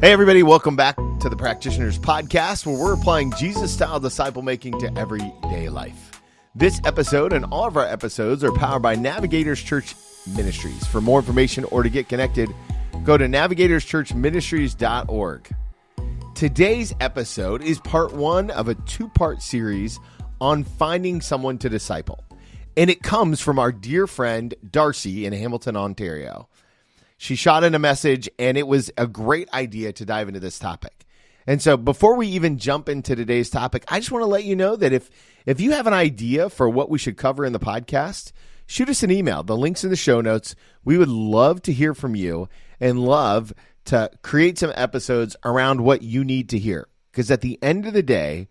Hey, everybody, welcome back to the Practitioners Podcast, where we're applying Jesus style disciple making to everyday life. This episode and all of our episodes are powered by Navigators Church Ministries. For more information or to get connected, go to navigatorschurchministries.org. Today's episode is part one of a two part series on finding someone to disciple. And it comes from our dear friend Darcy in Hamilton, Ontario. She shot in a message, and it was a great idea to dive into this topic. And so, before we even jump into today's topic, I just want to let you know that if if you have an idea for what we should cover in the podcast, shoot us an email. The links in the show notes. We would love to hear from you and love to create some episodes around what you need to hear. Because at the end of the day,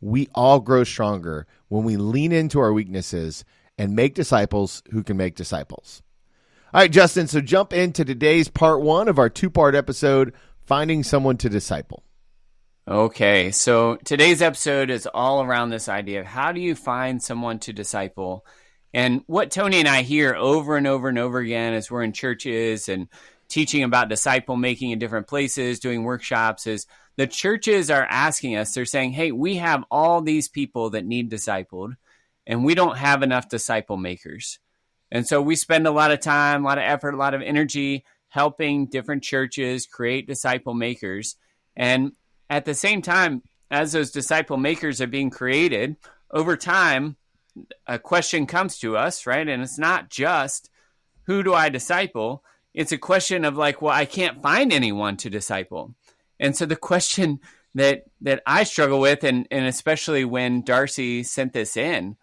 we all grow stronger when we lean into our weaknesses and make disciples who can make disciples. All right, Justin, so jump into today's part one of our two part episode Finding Someone to Disciple. Okay, so today's episode is all around this idea of how do you find someone to disciple? And what Tony and I hear over and over and over again as we're in churches and teaching about disciple making in different places, doing workshops, is the churches are asking us, they're saying, hey, we have all these people that need discipled, and we don't have enough disciple makers. And so we spend a lot of time, a lot of effort, a lot of energy helping different churches create disciple makers. And at the same time, as those disciple makers are being created, over time, a question comes to us, right? And it's not just who do I disciple? It's a question of like, well, I can't find anyone to disciple. And so the question that that I struggle with, and, and especially when Darcy sent this in,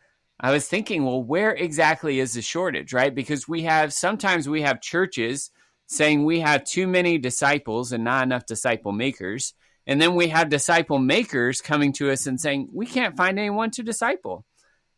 I was thinking, well, where exactly is the shortage, right? Because we have sometimes we have churches saying we have too many disciples and not enough disciple makers. And then we have disciple makers coming to us and saying, we can't find anyone to disciple.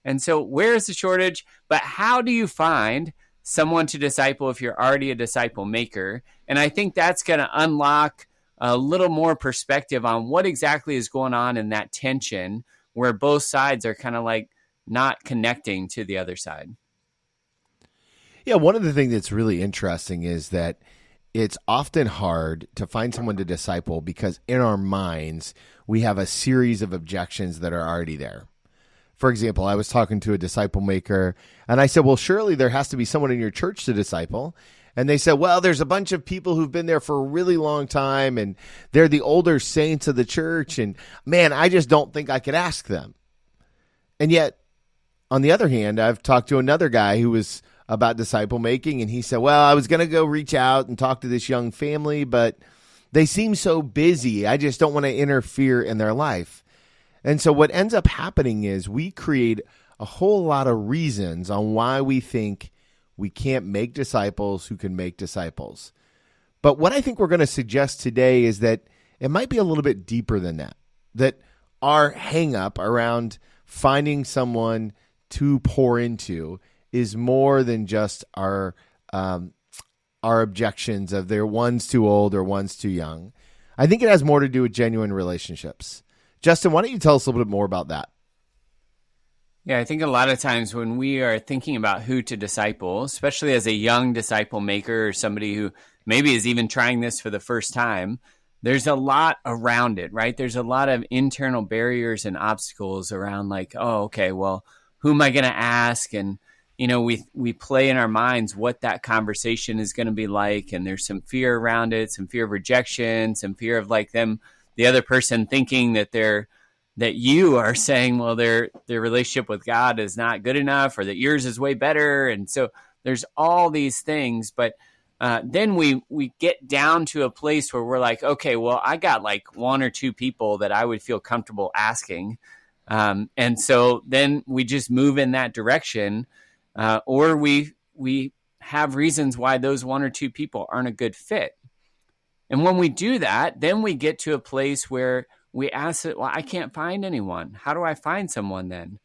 And so, where is the shortage? But how do you find someone to disciple if you're already a disciple maker? And I think that's going to unlock a little more perspective on what exactly is going on in that tension where both sides are kind of like, not connecting to the other side. Yeah, one of the things that's really interesting is that it's often hard to find someone to disciple because in our minds, we have a series of objections that are already there. For example, I was talking to a disciple maker and I said, Well, surely there has to be someone in your church to disciple. And they said, Well, there's a bunch of people who've been there for a really long time and they're the older saints of the church. And man, I just don't think I could ask them. And yet, on the other hand, I've talked to another guy who was about disciple making, and he said, Well, I was going to go reach out and talk to this young family, but they seem so busy. I just don't want to interfere in their life. And so, what ends up happening is we create a whole lot of reasons on why we think we can't make disciples who can make disciples. But what I think we're going to suggest today is that it might be a little bit deeper than that. That our hangup around finding someone to pour into is more than just our um, our objections of they're one's too old or one's too young. I think it has more to do with genuine relationships. Justin, why don't you tell us a little bit more about that? Yeah, I think a lot of times when we are thinking about who to disciple, especially as a young disciple maker or somebody who maybe is even trying this for the first time, there's a lot around it, right? There's a lot of internal barriers and obstacles around, like, oh, okay, well, who am I going to ask? And you know, we we play in our minds what that conversation is going to be like, and there's some fear around it, some fear of rejection, some fear of like them, the other person thinking that they're that you are saying, well, their their relationship with God is not good enough, or that yours is way better, and so there's all these things, but. Uh, then we we get down to a place where we're like, okay, well, I got like one or two people that I would feel comfortable asking, um, and so then we just move in that direction, uh, or we we have reasons why those one or two people aren't a good fit. And when we do that, then we get to a place where we ask it, well, I can't find anyone. How do I find someone then?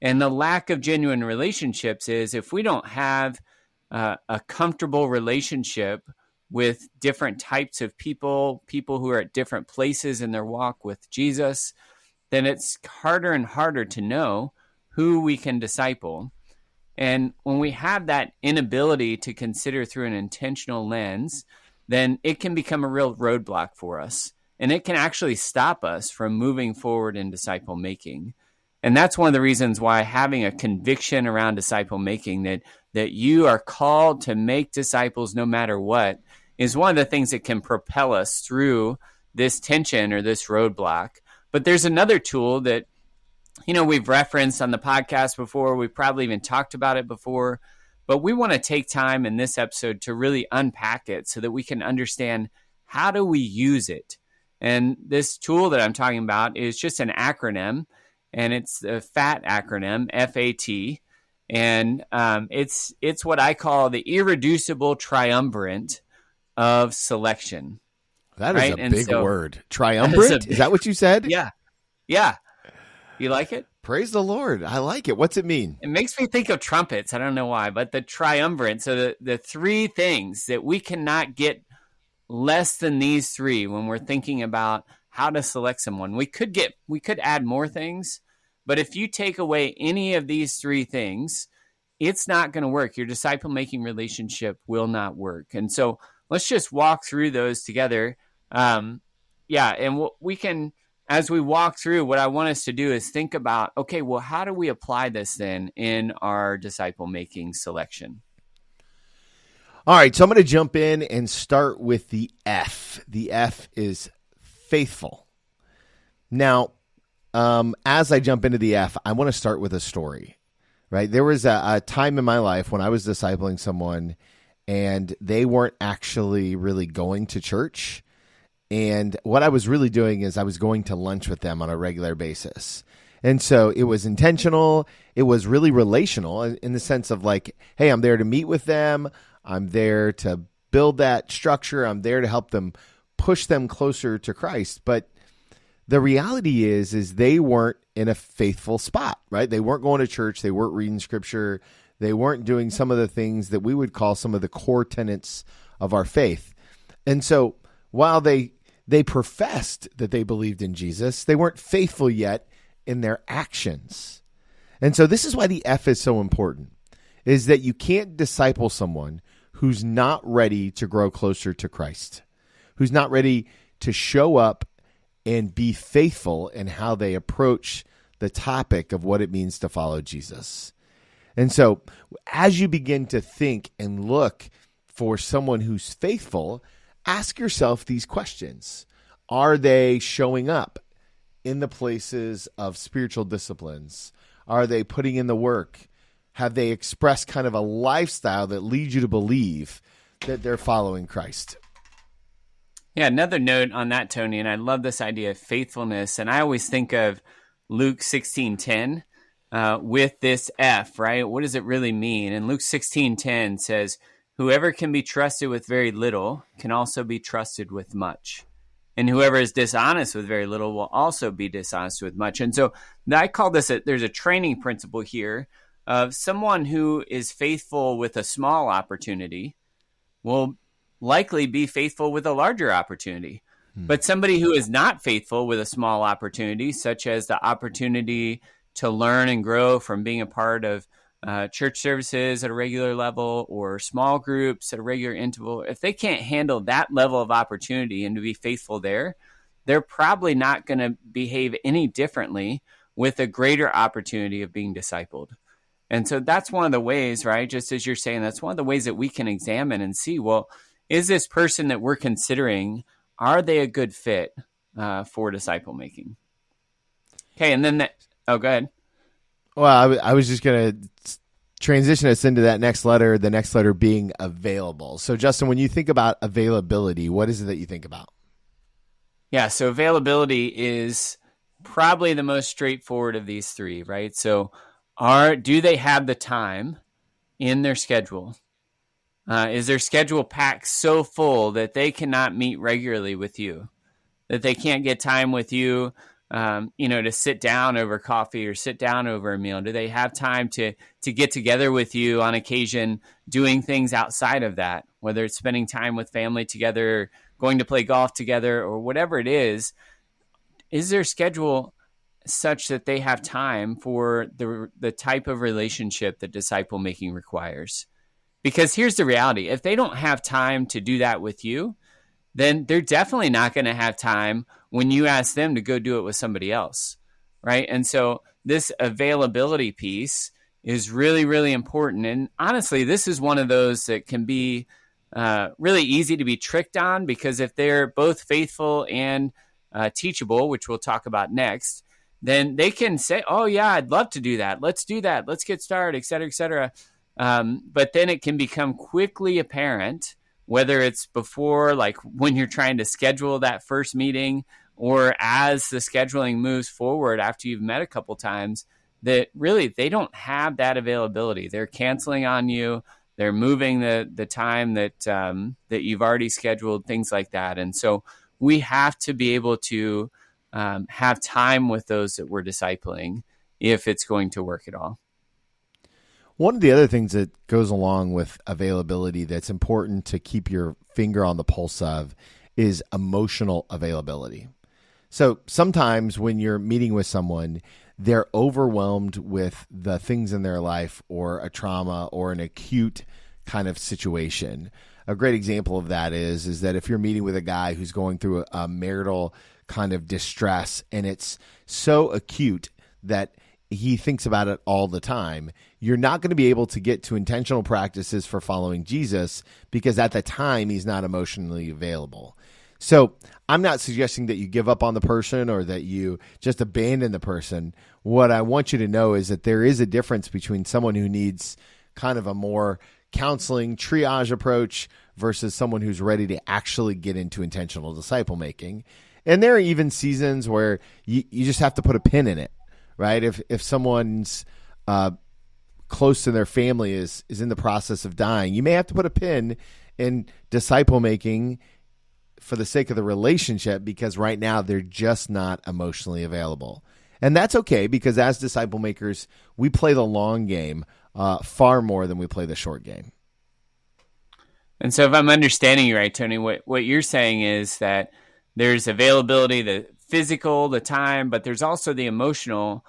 And the lack of genuine relationships is if we don't have uh, a comfortable relationship with different types of people, people who are at different places in their walk with Jesus, then it's harder and harder to know who we can disciple. And when we have that inability to consider through an intentional lens, then it can become a real roadblock for us. And it can actually stop us from moving forward in disciple making. And that's one of the reasons why having a conviction around disciple making that that you are called to make disciples no matter what is one of the things that can propel us through this tension or this roadblock. But there's another tool that you know we've referenced on the podcast before, we've probably even talked about it before, but we want to take time in this episode to really unpack it so that we can understand how do we use it. And this tool that I'm talking about is just an acronym and it's the FAT acronym, F A T, and um, it's it's what I call the irreducible triumvirate of selection. That is right? a and big so, word. Triumvirate? Big, is that what you said? Yeah, yeah. You like it? Praise the Lord. I like it. What's it mean? It makes me think of trumpets. I don't know why, but the triumvirate. So the the three things that we cannot get less than these three when we're thinking about how to select someone. We could get we could add more things, but if you take away any of these three things, it's not going to work. Your disciple making relationship will not work. And so let's just walk through those together. Um, yeah, and we can as we walk through. What I want us to do is think about okay, well, how do we apply this then in our disciple making selection? All right, so I'm going to jump in and start with the F. The F is faithful. Now, um, as I jump into the F, I want to start with a story. Right, there was a, a time in my life when I was discipling someone, and they weren't actually really going to church. And what I was really doing is I was going to lunch with them on a regular basis. And so it was intentional. It was really relational in the sense of like, hey, I'm there to meet with them. I'm there to build that structure. I'm there to help them push them closer to Christ. But the reality is, is they weren't in a faithful spot, right? They weren't going to church. They weren't reading scripture. They weren't doing some of the things that we would call some of the core tenets of our faith. And so while they they professed that they believed in Jesus, they weren't faithful yet in their actions. And so this is why the F is so important is that you can't disciple someone who's not ready to grow closer to Christ who's not ready to show up and be faithful in how they approach the topic of what it means to follow Jesus. And so, as you begin to think and look for someone who's faithful, ask yourself these questions Are they showing up in the places of spiritual disciplines? Are they putting in the work? Have they expressed kind of a lifestyle that leads you to believe that they're following Christ? Yeah, another note on that, Tony, and I love this idea of faithfulness. And I always think of Luke sixteen ten uh, with this F, right? What does it really mean? And Luke sixteen ten says, "Whoever can be trusted with very little can also be trusted with much." And whoever is dishonest with very little will also be dishonest with much. And so I call this a, there's a training principle here of someone who is faithful with a small opportunity will likely be faithful with a larger opportunity. Hmm. But somebody who is not faithful with a small opportunity, such as the opportunity to learn and grow from being a part of uh, church services at a regular level or small groups at a regular interval, if they can't handle that level of opportunity and to be faithful there, they're probably not going to behave any differently with a greater opportunity of being discipled. And so that's one of the ways, right? Just as you're saying, that's one of the ways that we can examine and see, well, is this person that we're considering are they a good fit uh, for disciple making? Okay, and then that. Oh, go ahead. Well, I, w- I was just going to transition us into that next letter. The next letter being available. So, Justin, when you think about availability, what is it that you think about? Yeah, so availability is probably the most straightforward of these three, right? So, are do they have the time in their schedule uh, is their schedule packed so full that they cannot meet regularly with you, that they can't get time with you, um, you know, to sit down over coffee or sit down over a meal? Do they have time to to get together with you on occasion, doing things outside of that, whether it's spending time with family together, going to play golf together, or whatever it is? Is their schedule such that they have time for the the type of relationship that disciple making requires? Because here's the reality if they don't have time to do that with you, then they're definitely not going to have time when you ask them to go do it with somebody else. Right. And so this availability piece is really, really important. And honestly, this is one of those that can be uh, really easy to be tricked on because if they're both faithful and uh, teachable, which we'll talk about next, then they can say, "Oh yeah, I'd love to do that. Let's do that. Let's get started, et cetera, et cetera." Um, but then it can become quickly apparent whether it's before, like when you're trying to schedule that first meeting, or as the scheduling moves forward after you've met a couple times, that really they don't have that availability. They're canceling on you. They're moving the the time that um, that you've already scheduled, things like that. And so we have to be able to um, have time with those that we're discipling if it's going to work at all. One of the other things that goes along with availability that's important to keep your finger on the pulse of is emotional availability. So sometimes when you're meeting with someone, they're overwhelmed with the things in their life or a trauma or an acute kind of situation. A great example of that is is that if you're meeting with a guy who's going through a, a marital kind of distress and it's so acute that he thinks about it all the time. You're not going to be able to get to intentional practices for following Jesus because at the time he's not emotionally available. So I'm not suggesting that you give up on the person or that you just abandon the person. What I want you to know is that there is a difference between someone who needs kind of a more counseling triage approach versus someone who's ready to actually get into intentional disciple making. And there are even seasons where you, you just have to put a pin in it, right? If if someone's uh, close to their family is is in the process of dying, you may have to put a pin in disciple making for the sake of the relationship because right now they're just not emotionally available. And that's okay because as disciple makers, we play the long game uh, far more than we play the short game. And so, if I'm understanding you right, Tony, what, what you're saying is that there's availability, the physical, the time, but there's also the emotional.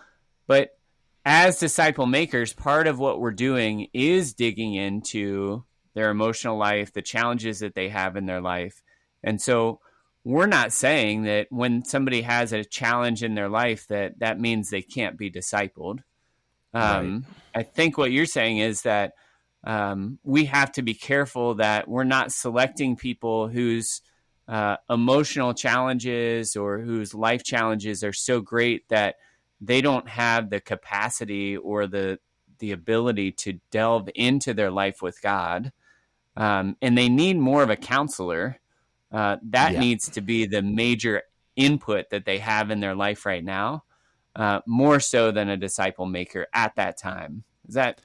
But as disciple makers, part of what we're doing is digging into their emotional life, the challenges that they have in their life, and so we're not saying that when somebody has a challenge in their life that that means they can't be discipled. Um, right. I think what you're saying is that um, we have to be careful that we're not selecting people whose uh, emotional challenges or whose life challenges are so great that they don't have the capacity or the the ability to delve into their life with God, um, and they need more of a counselor uh, that yeah. needs to be the major input that they have in their life right now, uh, more so than a disciple maker at that time. Is that?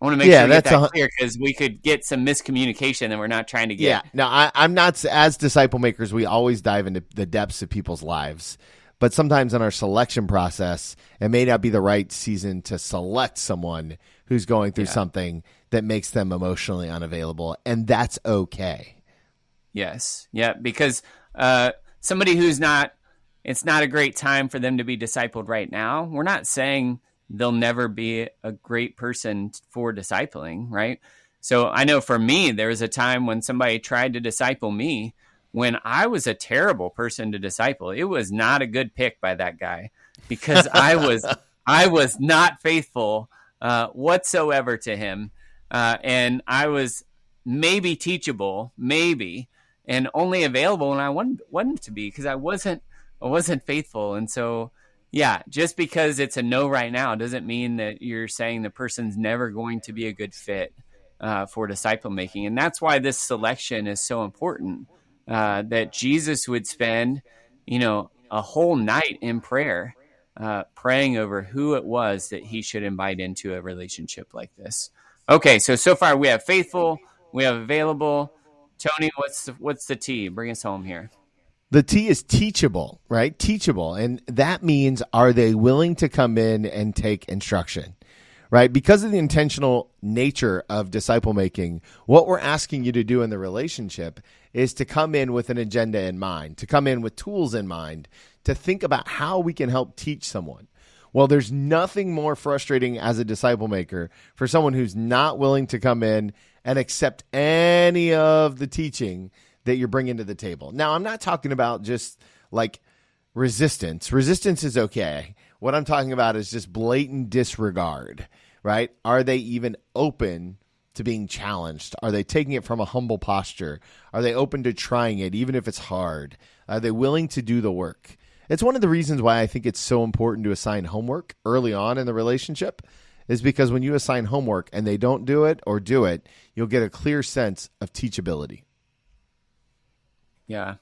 I want to make yeah, sure that's that a, clear because we could get some miscommunication, and we're not trying to get. Yeah, no, I, I'm not. As disciple makers, we always dive into the depths of people's lives, but sometimes in our selection process, it may not be the right season to select someone who's going through yeah. something that makes them emotionally unavailable, and that's okay. Yes. Yeah. Because uh, somebody who's not, it's not a great time for them to be discipled right now. We're not saying they'll never be a great person for discipling, right? So I know for me, there was a time when somebody tried to disciple me when I was a terrible person to disciple. It was not a good pick by that guy because I was I was not faithful uh, whatsoever to him, uh, and I was maybe teachable, maybe, and only available when I wanted, wanted to be because I wasn't I wasn't faithful. And so, yeah, just because it's a no right now doesn't mean that you're saying the person's never going to be a good fit uh, for disciple making. And that's why this selection is so important. Uh, that Jesus would spend, you know, a whole night in prayer, uh, praying over who it was that he should invite into a relationship like this. Okay, so so far we have faithful, we have available Tony, what's the, what's the T? Bring us home here. The T is teachable, right? Teachable. And that means are they willing to come in and take instruction? Right? Because of the intentional nature of disciple making, what we're asking you to do in the relationship is to come in with an agenda in mind, to come in with tools in mind, to think about how we can help teach someone. Well, there's nothing more frustrating as a disciple maker for someone who's not willing to come in and accept any of the teaching that you're bringing to the table. Now, I'm not talking about just like resistance. Resistance is okay. What I'm talking about is just blatant disregard, right? Are they even open to being challenged? Are they taking it from a humble posture? Are they open to trying it, even if it's hard? Are they willing to do the work? It's one of the reasons why I think it's so important to assign homework early on in the relationship, is because when you assign homework and they don't do it or do it, you'll get a clear sense of teachability. Yeah.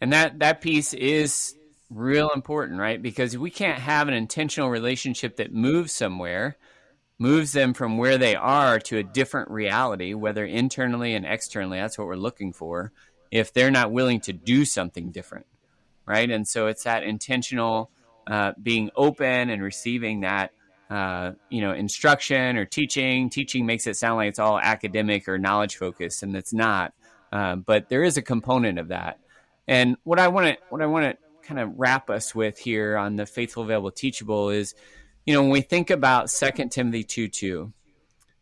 And that that piece is real important, right? Because we can't have an intentional relationship that moves somewhere, moves them from where they are to a different reality, whether internally and externally. That's what we're looking for. If they're not willing to do something different, right? And so it's that intentional uh, being open and receiving that. Uh, you know, instruction or teaching. Teaching makes it sound like it's all academic or knowledge focused, and it's not. Uh, but there is a component of that. And what I want to what I want to kind of wrap us with here on the faithful, available, teachable is, you know, when we think about Second Timothy 2 2,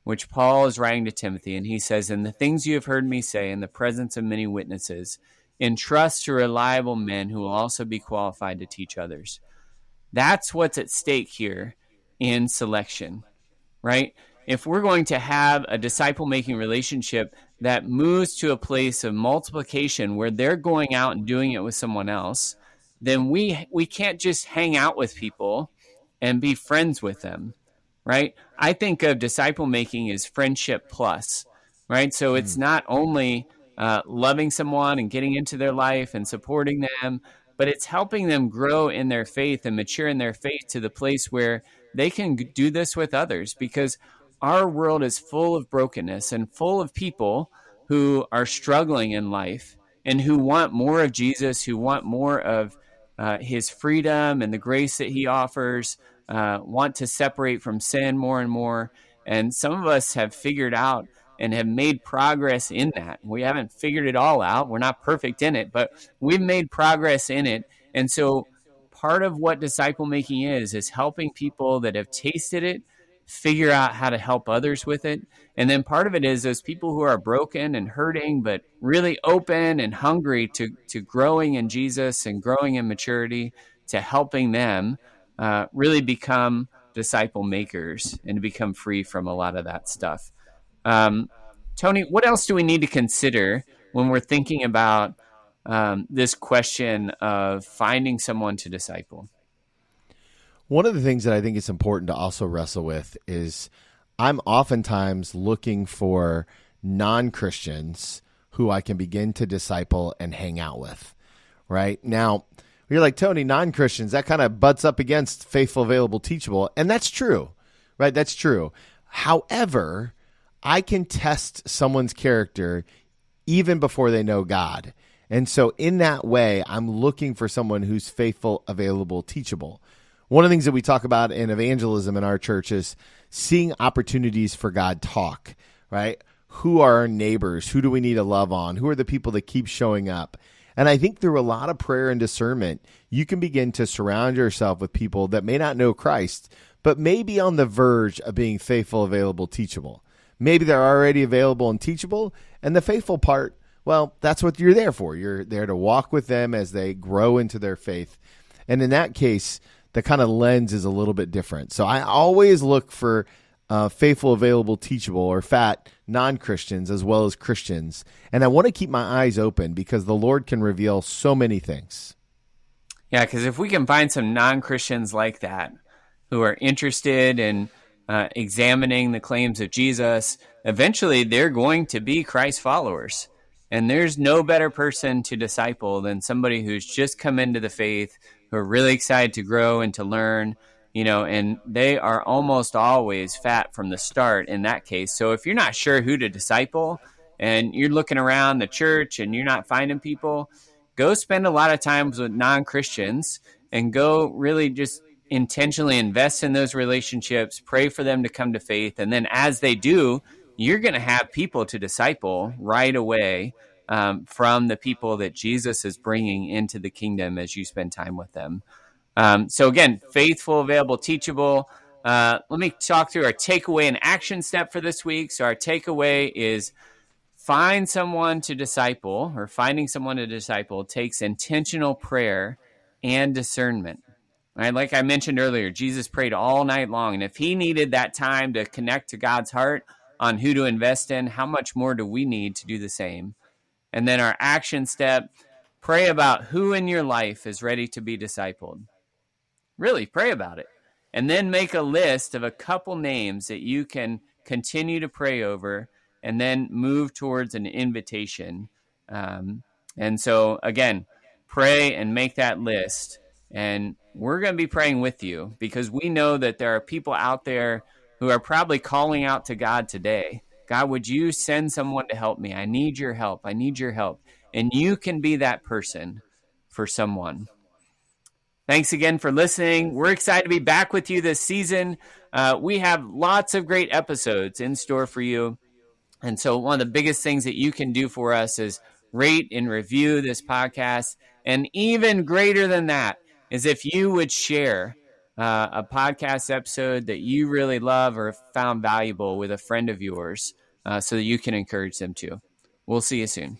which Paul is writing to Timothy, and he says, "In the things you have heard me say in the presence of many witnesses, entrust to reliable men who will also be qualified to teach others. That's what's at stake here in selection, right? If we're going to have a disciple making relationship that moves to a place of multiplication where they're going out and doing it with someone else, then we we can't just hang out with people and be friends with them right i think of disciple making as friendship plus right so it's hmm. not only uh, loving someone and getting into their life and supporting them but it's helping them grow in their faith and mature in their faith to the place where they can do this with others because our world is full of brokenness and full of people who are struggling in life and who want more of Jesus, who want more of uh, his freedom and the grace that he offers, uh, want to separate from sin more and more. And some of us have figured out and have made progress in that. We haven't figured it all out. We're not perfect in it, but we've made progress in it. And so part of what disciple making is, is helping people that have tasted it figure out how to help others with it. And then part of it is those people who are broken and hurting, but really open and hungry to, to growing in Jesus and growing in maturity, to helping them uh, really become disciple makers and to become free from a lot of that stuff. Um, Tony, what else do we need to consider when we're thinking about um, this question of finding someone to disciple? One of the things that I think is important to also wrestle with is I'm oftentimes looking for non Christians who I can begin to disciple and hang out with. Right now, you're like, Tony, non Christians, that kind of butts up against faithful, available, teachable. And that's true, right? That's true. However, I can test someone's character even before they know God. And so, in that way, I'm looking for someone who's faithful, available, teachable one of the things that we talk about in evangelism in our church is seeing opportunities for God talk, right? Who are our neighbors? Who do we need to love on? Who are the people that keep showing up? And I think through a lot of prayer and discernment, you can begin to surround yourself with people that may not know Christ, but may be on the verge of being faithful, available, teachable. Maybe they're already available and teachable. And the faithful part, well, that's what you're there for. You're there to walk with them as they grow into their faith. And in that case, the kind of lens is a little bit different. So I always look for uh, faithful, available, teachable, or fat non Christians as well as Christians. And I want to keep my eyes open because the Lord can reveal so many things. Yeah, because if we can find some non Christians like that who are interested in uh, examining the claims of Jesus, eventually they're going to be Christ followers. And there's no better person to disciple than somebody who's just come into the faith, who are really excited to grow and to learn, you know, and they are almost always fat from the start in that case. So if you're not sure who to disciple and you're looking around the church and you're not finding people, go spend a lot of times with non Christians and go really just intentionally invest in those relationships, pray for them to come to faith. And then as they do, you're going to have people to disciple right away um, from the people that Jesus is bringing into the kingdom as you spend time with them. Um, so again, faithful, available, teachable. uh, let me talk through our takeaway and action step for this week. So, our takeaway is find someone to disciple, or finding someone to disciple takes intentional prayer and discernment. Right? Like I mentioned earlier, Jesus prayed all night long. And if he needed that time to connect to God's heart on who to invest in, how much more do we need to do the same? And then our action step pray about who in your life is ready to be discipled. Really, pray about it and then make a list of a couple names that you can continue to pray over and then move towards an invitation. Um, and so, again, pray and make that list. And we're going to be praying with you because we know that there are people out there who are probably calling out to God today. God, would you send someone to help me? I need your help. I need your help. And you can be that person for someone. Thanks again for listening. We're excited to be back with you this season. Uh, we have lots of great episodes in store for you. And so, one of the biggest things that you can do for us is rate and review this podcast. And even greater than that is if you would share uh, a podcast episode that you really love or found valuable with a friend of yours uh, so that you can encourage them too. We'll see you soon.